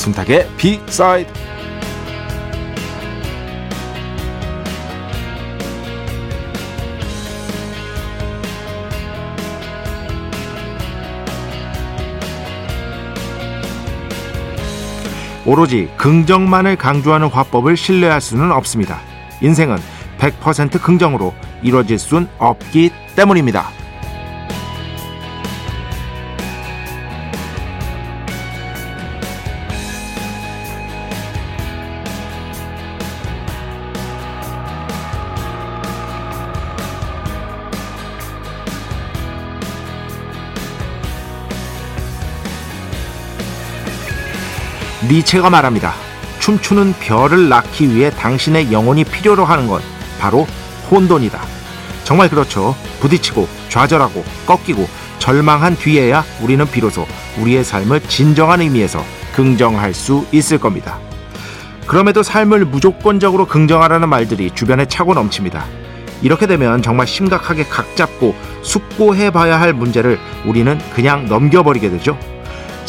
배순탁의 비사이드 오로지 긍정만을 강조하는 화법을 신뢰할 수는 없습니다. 인생은 100% 긍정으로 이루어질 순 없기 때문입니다. 니체가 말합니다. 춤추는 별을 낳기 위해 당신의 영혼이 필요로 하는 건 바로 혼돈이다. 정말 그렇죠. 부딪히고 좌절하고 꺾이고 절망한 뒤에야 우리는 비로소 우리의 삶을 진정한 의미에서 긍정할 수 있을 겁니다. 그럼에도 삶을 무조건적으로 긍정하라는 말들이 주변에 차고 넘칩니다. 이렇게 되면 정말 심각하게 각 잡고 숙고해 봐야 할 문제를 우리는 그냥 넘겨버리게 되죠.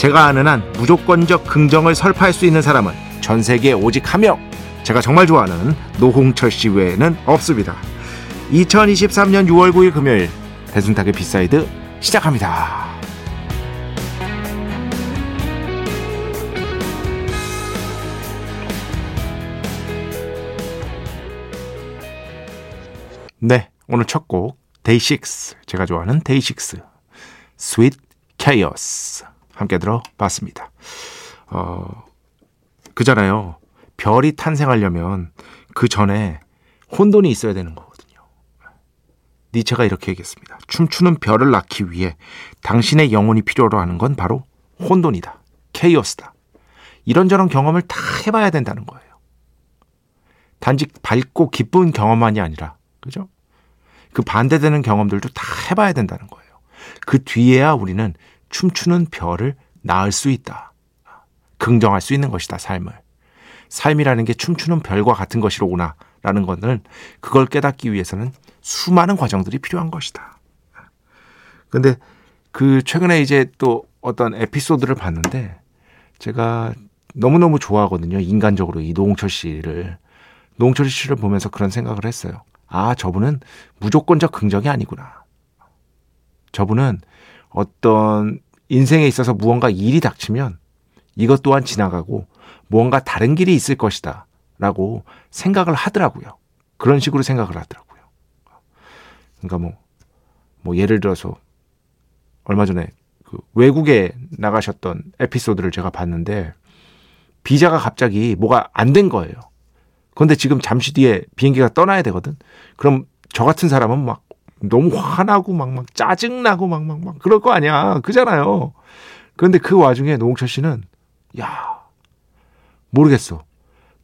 제가 아는 한 무조건적 긍정을 설파할 수 있는 사람은 전 세계에 오직 한 명. 제가 정말 좋아하는 노홍철 씨 외에는 없습니다. 2023년 6월 9일 금요일 배순탁의 B side 시작합니다. 네, 오늘 첫 곡 데이식스 제가 좋아하는 데이식스 Sweet Chaos 함께 들어봤습니다. 어, 그잖아요. 별이 탄생하려면 그 전에 혼돈이 있어야 되는 거거든요. 니체가 이렇게 얘기했습니다. 춤추는 별을 낳기 위해 당신의 영혼이 필요로 하는 건 바로 혼돈이다. chaos다. 이런저런 경험을 다 해봐야 된다는 거예요. 단지 밝고 기쁜 경험만이 아니라, 그죠? 그 반대되는 경험들도 다 해봐야 된다는 거예요. 그 뒤에야 우리는 춤추는 별을 낳을 수 있다. 긍정할 수 있는 것이다, 삶을. 삶이라는 게 춤추는 별과 같은 것이로구나. 라는 것은 그걸 깨닫기 위해서는 수많은 과정들이 필요한 것이다. 근데 그 최근에 이제 또 어떤 에피소드를 봤는데 제가 너무너무 좋아하거든요. 인간적으로 이 노홍철 씨를. 노홍철 씨를 보면서 그런 생각을 했어요. 아, 저분은 무조건적 긍정이 아니구나. 저분은 어떤 인생에 있어서 무언가 일이 닥치면 이것 또한 지나가고 무언가 다른 길이 있을 것이다. 라고 생각을 하더라고요. 그런 식으로 생각을 하더라고요. 그러니까 뭐, 뭐 예를 들어서 얼마 전에 그 외국에 나가셨던 에피소드를 제가 봤는데 비자가 갑자기 뭐가 안 된 거예요. 그런데 지금 잠시 뒤에 비행기가 떠나야 되거든. 그럼 저 같은 사람은 막 너무 화나고 막, 막 짜증나고 막, 막, 막 그럴 거 아니야. 그잖아요. 그런데 그 와중에 노홍철 씨는, 야, 모르겠어.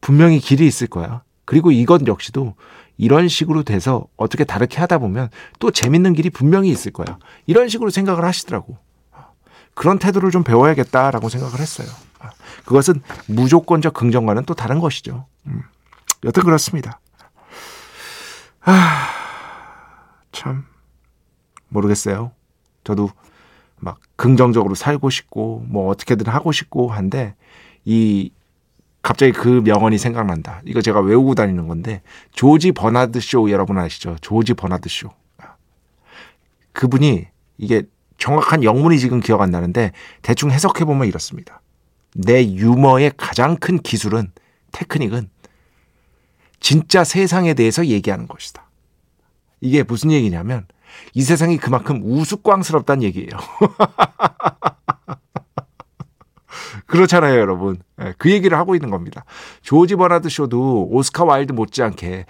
분명히 길이 있을 거야. 그리고 이것 역시도 이런 식으로 돼서 어떻게 다르게 하다 보면 또 재밌는 길이 분명히 있을 거야. 이런 식으로 생각을 하시더라고. 그런 태도를 좀 배워야겠다라고 생각을 했어요. 그것은 무조건적 긍정과는 또 다른 것이죠. 음. 여튼 그렇습니다. 아, 참 모르겠어요. 저도 막 긍정적으로 살고 싶고 뭐 어떻게든 하고 싶고 한데 이 갑자기 그 명언이 생각난다. 이거 제가 외우고 다니는 건데 조지 버나드 쇼 여러분 아시죠? 조지 버나드 쇼. 그분이 이게 정확한 영문이 지금 기억 안 나는데 대충 해석해 보면 이렇습니다. 내 유머의 가장 큰 기술은 테크닉은 진짜 세상에 대해서 얘기하는 것이다. 이게 무슨 얘기냐면 이 세상이 그만큼 우스꽝스럽다는 얘기예요. 그렇잖아요, 여러분. 예, 그 얘기를 하고 있는 겁니다. 조지 버나드 쇼도 오스카 와일드 못지않게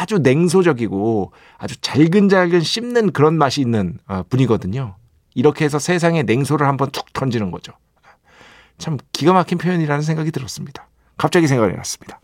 아주 냉소적이고 아주 잘근잘근 씹는 그런 맛이 있는 어, 분이거든요. 이렇게 해서 세상에 냉소를 한번 툭 던지는 거죠. 참 기가 막힌 표현이라는 생각이 들었습니다. 갑자기 생각이 났습니다.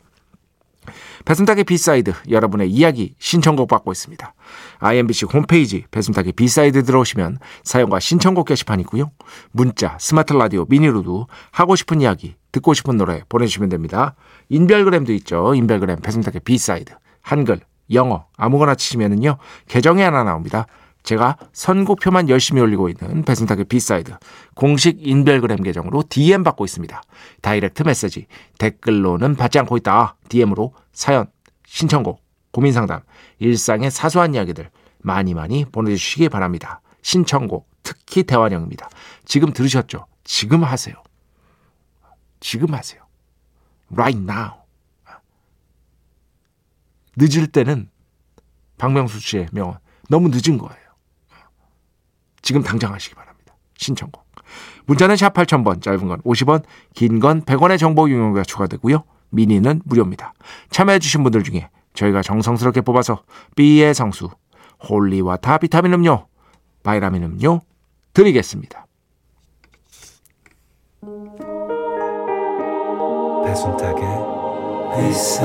배순탁의 B side 여러분의 이야기 신청곡 받고 있습니다. IMBC 홈페이지 배순탁의 B side 들어오시면 사연과 신청곡 게시판 있고요. 문자, 스마트 라디오, 미니로도 하고 싶은 이야기, 듣고 싶은 노래 보내주시면 됩니다. 인별그램도 있죠. 인별그램 배순탁의 B side 한글, 영어 아무거나 치시면은요 계정이 하나 나옵니다. 제가 선곡표만 열심히 올리고 있는 배순탁의 B side 공식 인별그램 계정으로 DM 받고 있습니다. direct message 댓글로는 받지 않고 있다. DM으로 사연, 신청곡, 고민상담, 일상의 사소한 이야기들 많이 많이 보내주시기 바랍니다. 신청곡, 특히 대환영입니다. 지금 들으셨죠? 지금 하세요. 지금 하세요. Right now. 늦을 때는 박명수 씨의 명언. 너무 늦은 거예요. 지금 당장 하시기 바랍니다. 신청곡. 문자는 샵 8000번, 짧은 건 50원, 긴 건 100원의 정보 이용료가 추가되고요. 미니는 무료입니다. 참여해주신 분들 중에 저희가 정성스럽게 뽑아서 B의 성수, holy water 비타민 음료, 바이라민 음료 드리겠습니다. 배순탁의 회사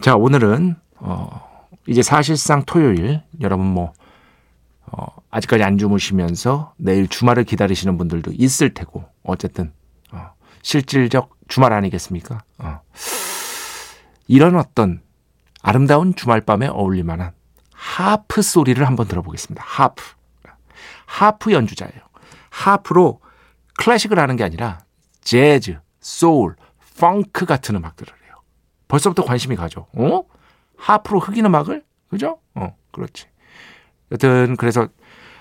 자, 오늘은, 어, 이제 사실상 토요일, 여러분 뭐, 어, 아직까지 안 주무시면서 내일 주말을 기다리시는 분들도 있을 테고, 어쨌든, 어, 실질적 주말 아니겠습니까? 어. 이런 어떤 아름다운 주말밤에 어울릴 만한 하프 소리를 한번 들어보겠습니다. 하프. 하프 연주자예요. 하프로 클래식을 하는 게 아니라 재즈, 소울, 펑크 같은 음악들을 벌써부터 관심이 가죠. 어? 하프로 흑인 음악을? 그죠? 어, 그렇지. 여튼 그래서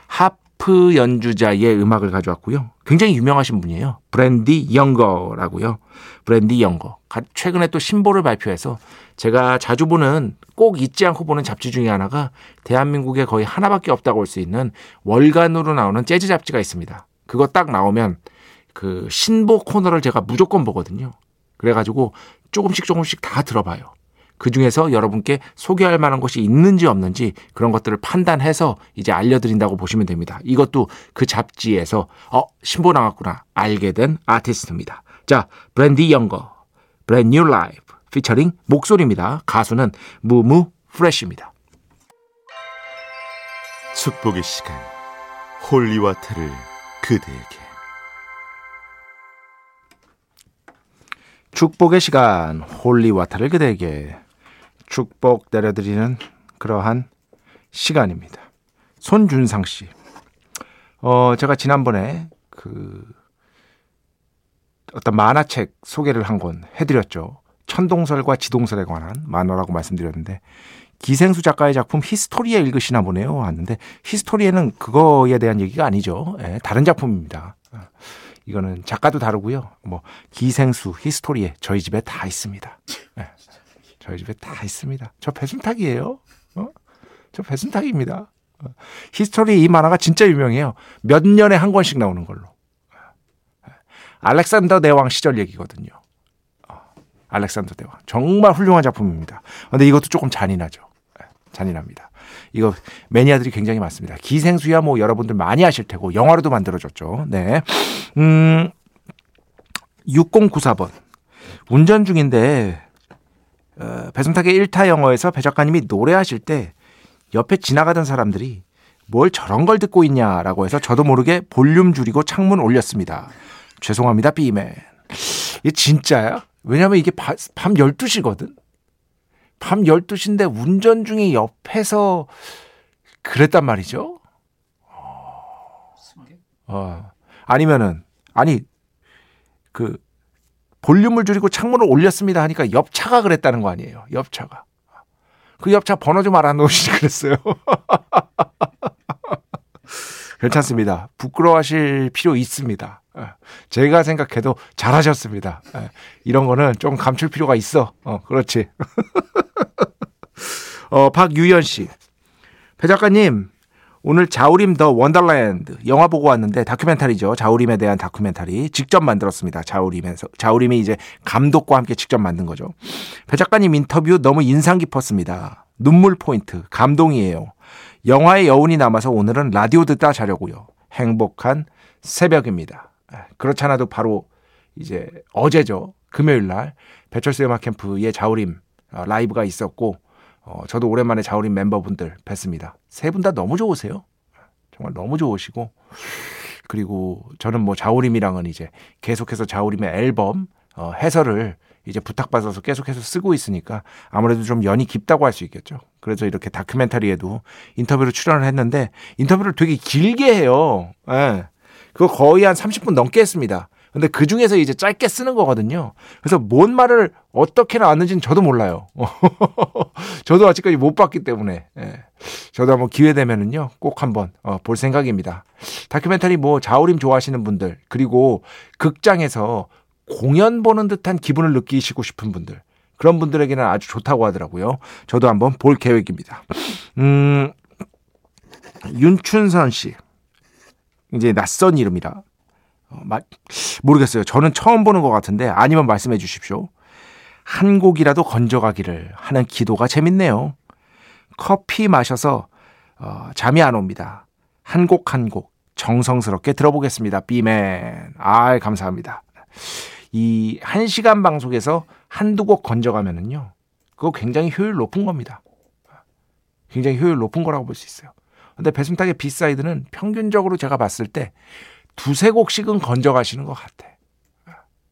하프 연주자의 음악을 가져왔고요. 굉장히 유명하신 분이에요. 브랜디 영거라고요. 브랜디 영거. 최근에 또 신보를 발표해서 제가 자주 보는 꼭 잊지 않고 보는 잡지 중에 하나가 대한민국에 거의 하나밖에 없다고 할 수 있는 월간으로 나오는 재즈 잡지가 있습니다. 그거 딱 나오면 그 신보 코너를 제가 무조건 보거든요. 그래가지고 조금씩 조금씩 다 들어봐요. 그 중에서 여러분께 소개할 만한 것이 있는지 없는지 그런 것들을 판단해서 이제 알려드린다고 보시면 됩니다. 이것도 그 잡지에서 어 신보 나왔구나 알게 된 아티스트입니다. 자 브랜디 영거 Brand New Life 피처링 목소리입니다. 가수는 무무 프레쉬입니다. 축복의 시간 holy water를 그대에게 축복의 시간 holy water를 그대에게 축복 내려드리는 그러한 시간입니다. 손준상 씨. 어, 제가 지난번에 그 어떤 만화책 소개를 한 권 해드렸죠. 천동설과 지동설에 관한 만화라고 말씀드렸는데 기생수 작가의 작품 히스토리에 읽으시나 보네요. 왔는데 히스토리에는 그거에 대한 얘기가 아니죠. 예, 다른 작품입니다. 이거는 작가도 다르고요. 뭐 기생수, 히스토리에 저희 집에 다 있습니다. 네. 저희 집에 다 있습니다. 저 배순탁이에요. 어? 저 배순탁입니다. 어. 히스토리 이 만화가 진짜 유명해요. 몇 년에 한 권씩 나오는 걸로. 알렉산더 대왕 시절 얘기거든요. 어. 알렉산더 대왕. 정말 훌륭한 작품입니다. 근데 이것도 조금 잔인하죠. 네. 잔인합니다. 이거 매니아들이 굉장히 많습니다. 기생수야 뭐 여러분들 많이 아실 테고 영화로도 만들어졌죠. 네. 음 6094번. 운전 중인데 어, 배승탁의 1타 영어에서 배 작가님이 노래하실 때 옆에 지나가던 사람들이 뭘 저런 걸 듣고 있냐라고 해서 저도 모르게 볼륨 줄이고 창문 올렸습니다. 죄송합니다, 비맨. 이게 진짜야? 왜냐면 이게 밤 12시거든? 밤 12시인데 운전 중에 옆에서 그랬단 말이죠. 어. 아니면은 아니 그 볼륨을 줄이고 창문을 올렸습니다 하니까 옆 차가 그랬다는 거 아니에요. 옆 차가. 그 옆 차 번호 좀 알아놓으시지 그랬어요. 괜찮습니다. 부끄러워하실 필요 있습니다. 예. 제가 생각해도 잘하셨습니다. 예. 이런 거는 좀 감출 필요가 있어. 어, 그렇지. 어, 박유연 씨. 배 작가님, 오늘 자우림 더 원더랜드 영화 보고 왔는데 다큐멘터리죠. 자우림에 대한 다큐멘터리 직접 만들었습니다. 자우림에서 자우림이 이제 감독과 함께 직접 만든 거죠. 배 작가님 인터뷰 너무 인상 깊었습니다. 눈물 포인트, 감동이에요. 영화의 여운이 남아서 오늘은 라디오 듣다 자려고요. 행복한 새벽입니다. 그렇지 않아도 바로 이제 어제죠. 금요일 날 배철수 음악 캠프의 자우림 어, 라이브가 있었고 어, 저도 오랜만에 자우림 멤버분들 뵀습니다. 세 분 다 너무 좋으세요. 정말 너무 좋으시고 그리고 저는 뭐 자우림이랑은 이제 계속해서 자우림의 앨범 어, 해설을 이제 부탁받아서 계속해서 쓰고 있으니까 아무래도 좀 연이 깊다고 할 수 있겠죠. 그래서 이렇게 다큐멘터리에도 인터뷰로 출연을 했는데 인터뷰를 되게 길게 해요. 예. 그거 거의 한 30분 넘게 했습니다. 근데 그 중에서 이제 짧게 쓰는 거거든요. 그래서 뭔 말을 어떻게 나왔는지는 저도 몰라요. 저도 아직까지 못 봤기 때문에. 예. 저도 한번 기회 되면은요, 꼭 한번 어, 볼 생각입니다. 다큐멘터리 뭐 자우림 좋아하시는 분들, 그리고 극장에서 공연 보는 듯한 기분을 느끼시고 싶은 분들, 그런 분들에게는 아주 좋다고 하더라고요. 저도 한번 볼 계획입니다. 음, 윤춘선 씨. 이제 낯선 이름이라. 어, 마, 모르겠어요. 저는 처음 보는 것 같은데 아니면 말씀해 주십시오. 한 곡이라도 건져가기를 하는 기도가 재밌네요. 커피 마셔서 어, 잠이 안 옵니다. 한 곡 한 곡 정성스럽게 들어보겠습니다. 비맨. 아, 감사합니다. 이 한 시간 방송에서 한두 곡 건져가면은요. 그거 굉장히 효율 높은 겁니다. 굉장히 효율 높은 거라고 볼 수 있어요. 근데 배순탁의 B side는 평균적으로 제가 봤을 때 두세 곡씩은 건져가시는 것 같아.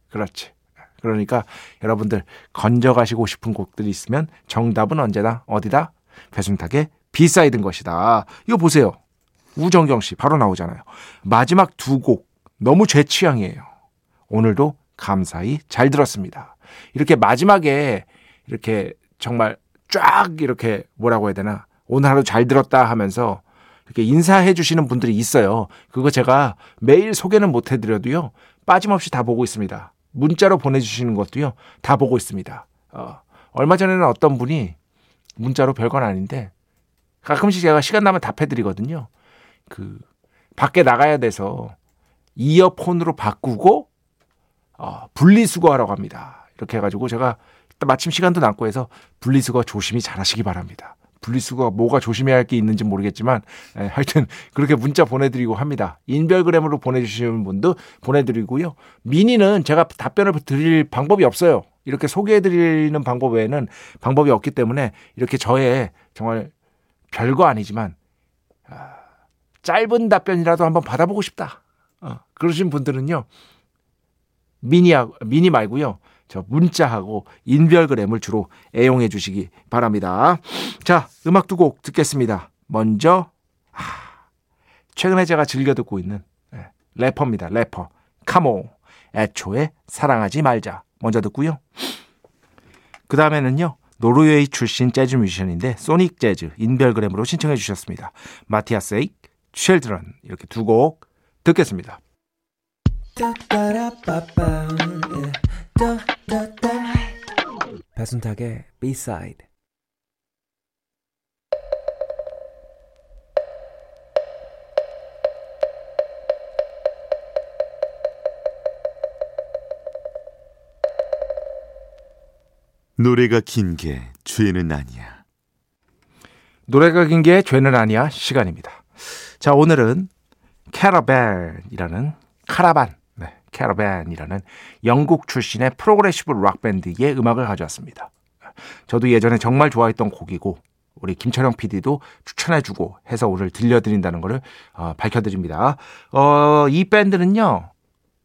그렇지. 그러니까 여러분들 건져가시고 싶은 곡들이 있으면 정답은 언제나 어디다? 배순탁의 B side인 것이다. 이거 보세요. 우정경 씨 바로 나오잖아요. 마지막 두 곡 너무 제 취향이에요. 오늘도 감사히 잘 들었습니다. 이렇게 마지막에 이렇게 정말 쫙 이렇게 뭐라고 해야 되나 오늘 하루 잘 들었다 하면서 이렇게 인사해 주시는 분들이 있어요. 그거 제가 매일 소개는 못 해드려도요. 빠짐없이 다 보고 있습니다. 문자로 보내주시는 것도요. 다 보고 있습니다. 어, 얼마 전에는 어떤 분이 문자로 별건 아닌데 가끔씩 제가 시간 나면 답해드리거든요. 그 밖에 나가야 돼서 이어폰으로 바꾸고 어, 분리수거하라고 합니다. 이렇게 해가지고 제가 마침 시간도 남고 해서 분리수거 조심히 잘 하시기 바랍니다. 분리수거 뭐가 조심해야 할 게 있는지 모르겠지만 에, 하여튼 그렇게 문자 보내드리고 합니다. 인별그램으로 보내주시는 분도 보내드리고요. 미니는 제가 답변을 드릴 방법이 없어요. 이렇게 소개해드리는 방법 외에는 방법이 없기 때문에 이렇게 저의 정말 별거 아니지만 아, 짧은 답변이라도 한번 받아보고 싶다. 어, 그러신 분들은요. 미니 미니 말고요. 저 문자하고 인별그램을 주로 애용해 주시기 바랍니다. 자, 음악 두 곡 듣겠습니다. 먼저 아, 최근에 제가 즐겨 듣고 있는 네, 래퍼입니다. 래퍼 카모 애초에 사랑하지 말자 먼저 듣고요. 그 다음에는요. 노르웨이 출신 재즈 뮤지션인데 소닉 재즈 인별그램으로 신청해 주셨습니다. 마티아스의 쉘드런 이렇게 두 곡 듣겠습니다. 배순탁의 B-side 노래가 긴 게 죄는 아니야. 노래가 긴 게 죄는 아니야 시간입니다. 자 오늘은 캐러밴이라는 카라반 캐러밴이라는 영국 출신의 progressive rock 밴드의 음악을 가져왔습니다. 저도 예전에 정말 좋아했던 곡이고 우리 김철영 PD도 추천해주고 해서 오늘 들려드린다는 것을 어, 밝혀드립니다. 어, 이 밴드는요.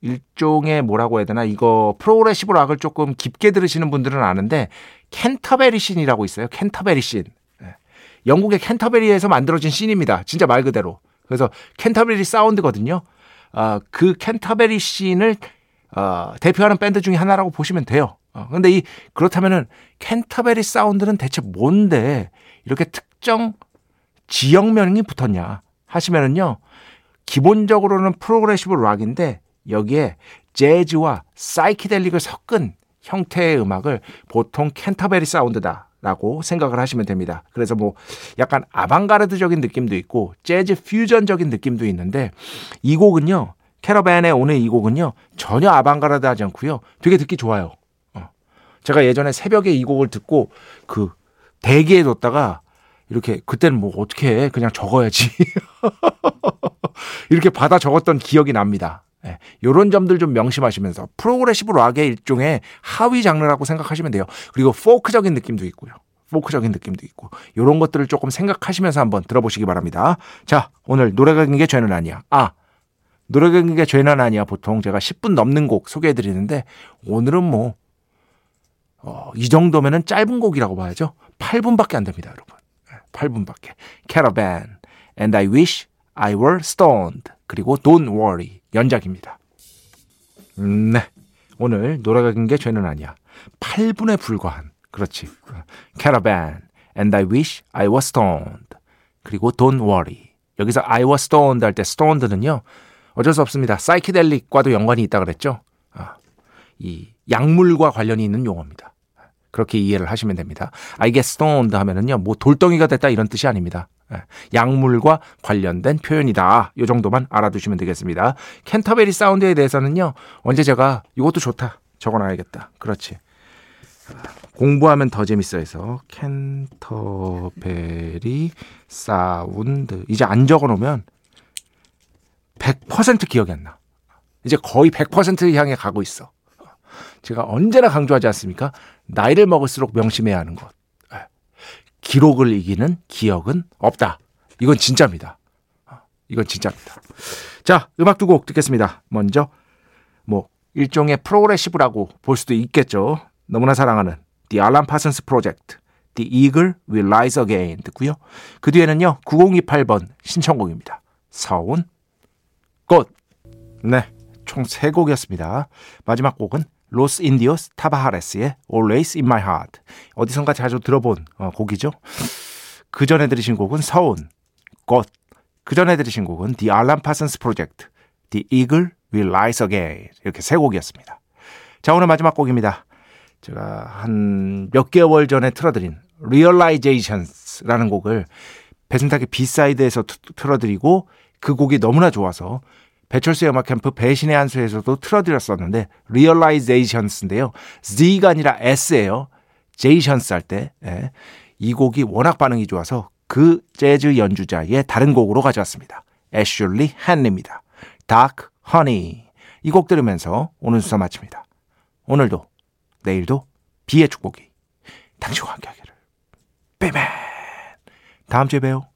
일종의 뭐라고 해야 되나 이거 progressive rock을 조금 깊게 들으시는 분들은 아는데 캔터베리 scene이라고 있어요. 캔터베리 씬. 예. 영국의 캔터베리에서 만들어진 scene입니다. 진짜 말 그대로. 그래서 캔터베리 사운드거든요. 어, 그 캔터베리 scene을 어, 대표하는 밴드 중에 하나라고 보시면 돼요. 어, 근데 이 그렇다면은 캔터베리 사운드는 대체 뭔데 이렇게 특정 지역명이 붙었냐 하시면은요. 기본적으로는 progressive rock인데 여기에 재즈와 사이키델릭을 섞은 형태의 음악을 보통 캔터베리 사운드다 라고 생각을 하시면 됩니다. 그래서 뭐 약간 아방가르드적인 느낌도 있고 재즈 퓨전적인 느낌도 있는데 이 곡은요. 캐러밴의 오는 이 곡은요. 전혀 아방가르드 하지 않고요. 되게 듣기 좋아요. 어. 제가 예전에 새벽에 이 곡을 듣고 그 대기에 뒀다가 이렇게 그때는 뭐 어떻게 해 그냥 적어야지 이렇게 받아 적었던 기억이 납니다. 예, 요런 점들 좀 명심하시면서 프로그레시브 락의 일종의 하위 장르라고 생각하시면 돼요. 그리고 포크적인 느낌도 있고요. 포크적인 느낌도 있고 요런 것들을 조금 생각하시면서 한번 들어보시기 바랍니다. 자, 오늘 노래가 긴게 죄는 아니야. 아, 노래가 긴게 죄는 아니야. 보통 제가 10분 넘는 곡 소개해 드리는데 오늘은 뭐 어, 이 정도면은 짧은 곡이라고 봐야죠. 8분밖에 안 됩니다, 여러분. 8분밖에. Caravan and I wish I were stoned. 그리고 Don't worry. 연작입니다. 음, 네. 오늘 노래가 긴 게 죄는 아니야. 8분에 불과한. 그렇지. Caravan and I wish I was stoned. 그리고 Don't worry. 여기서 I was stoned 할 때 stoned는요. 어쩔 수 없습니다. 사이키델릭과도 연관이 있다 그랬죠. 아, 이 약물과 관련이 있는 용어입니다. 그렇게 이해를 하시면 됩니다. I get stoned 하면은요, 뭐 돌덩이가 됐다 이런 뜻이 아닙니다. 예, 약물과 관련된 표현이다. 요 정도만 알아두시면 되겠습니다. 캔터베리 사운드에 대해서는요, 언제 제가 이것도 좋다. 적어놔야겠다. 그렇지. 공부하면 더 재밌어 해서 캔터베리 사운드 이제 안 적어놓으면 100% 기억이 안 나. 이제 거의 100% 향해 가고 있어. 제가 언제나 강조하지 않습니까? 나이를 먹을수록 명심해야 하는 것. 예. 기록을 이기는 기억은 없다. 이건 진짜입니다. 이건 진짜입니다. 자, 음악 두 곡 듣겠습니다. 먼저 뭐 일종의 프로그레시브라고 볼 수도 있겠죠. 너무나 사랑하는 The Alan Parsons Project, The Eagle Will Rise Again 듣고요. 그 뒤에는요. 9028번 신청곡입니다. 서운 꽃. 네, 총 세 곡이었습니다. 마지막 곡은 로스 인디오스 타바하레스의 Always in My Heart. 어디선가 자주 들어본 어, 곡이죠. 그 전에 들으신 곡은 서운, 꽃. 그 전에 들으신 곡은 The Alan Parsons Project, The Eagle Will Rise Again. 이렇게 세 곡이었습니다. 자, 오늘 마지막 곡입니다. 제가 한 몇 개월 전에 틀어드린 Realizations라는 곡을 배순탁의 B side에서 틀어드리고 그 곡이 너무나 좋아서 배철수의 음악 캠프 배신의 한수에서도 틀어드렸었는데 Realizations인데요. Z가 아니라 S예요. Jations 할 때. 예. 이 곡이 워낙 반응이 좋아서 그 재즈 연주자의 다른 곡으로 가져왔습니다. 애슐리 헨리입니다. Dark Honey. 이 곡 들으면서 오늘 수사 마칩니다. 오늘도 내일도 비의 축복이 당신과 함께하기를. 빼맨. 다음 주에 봬요.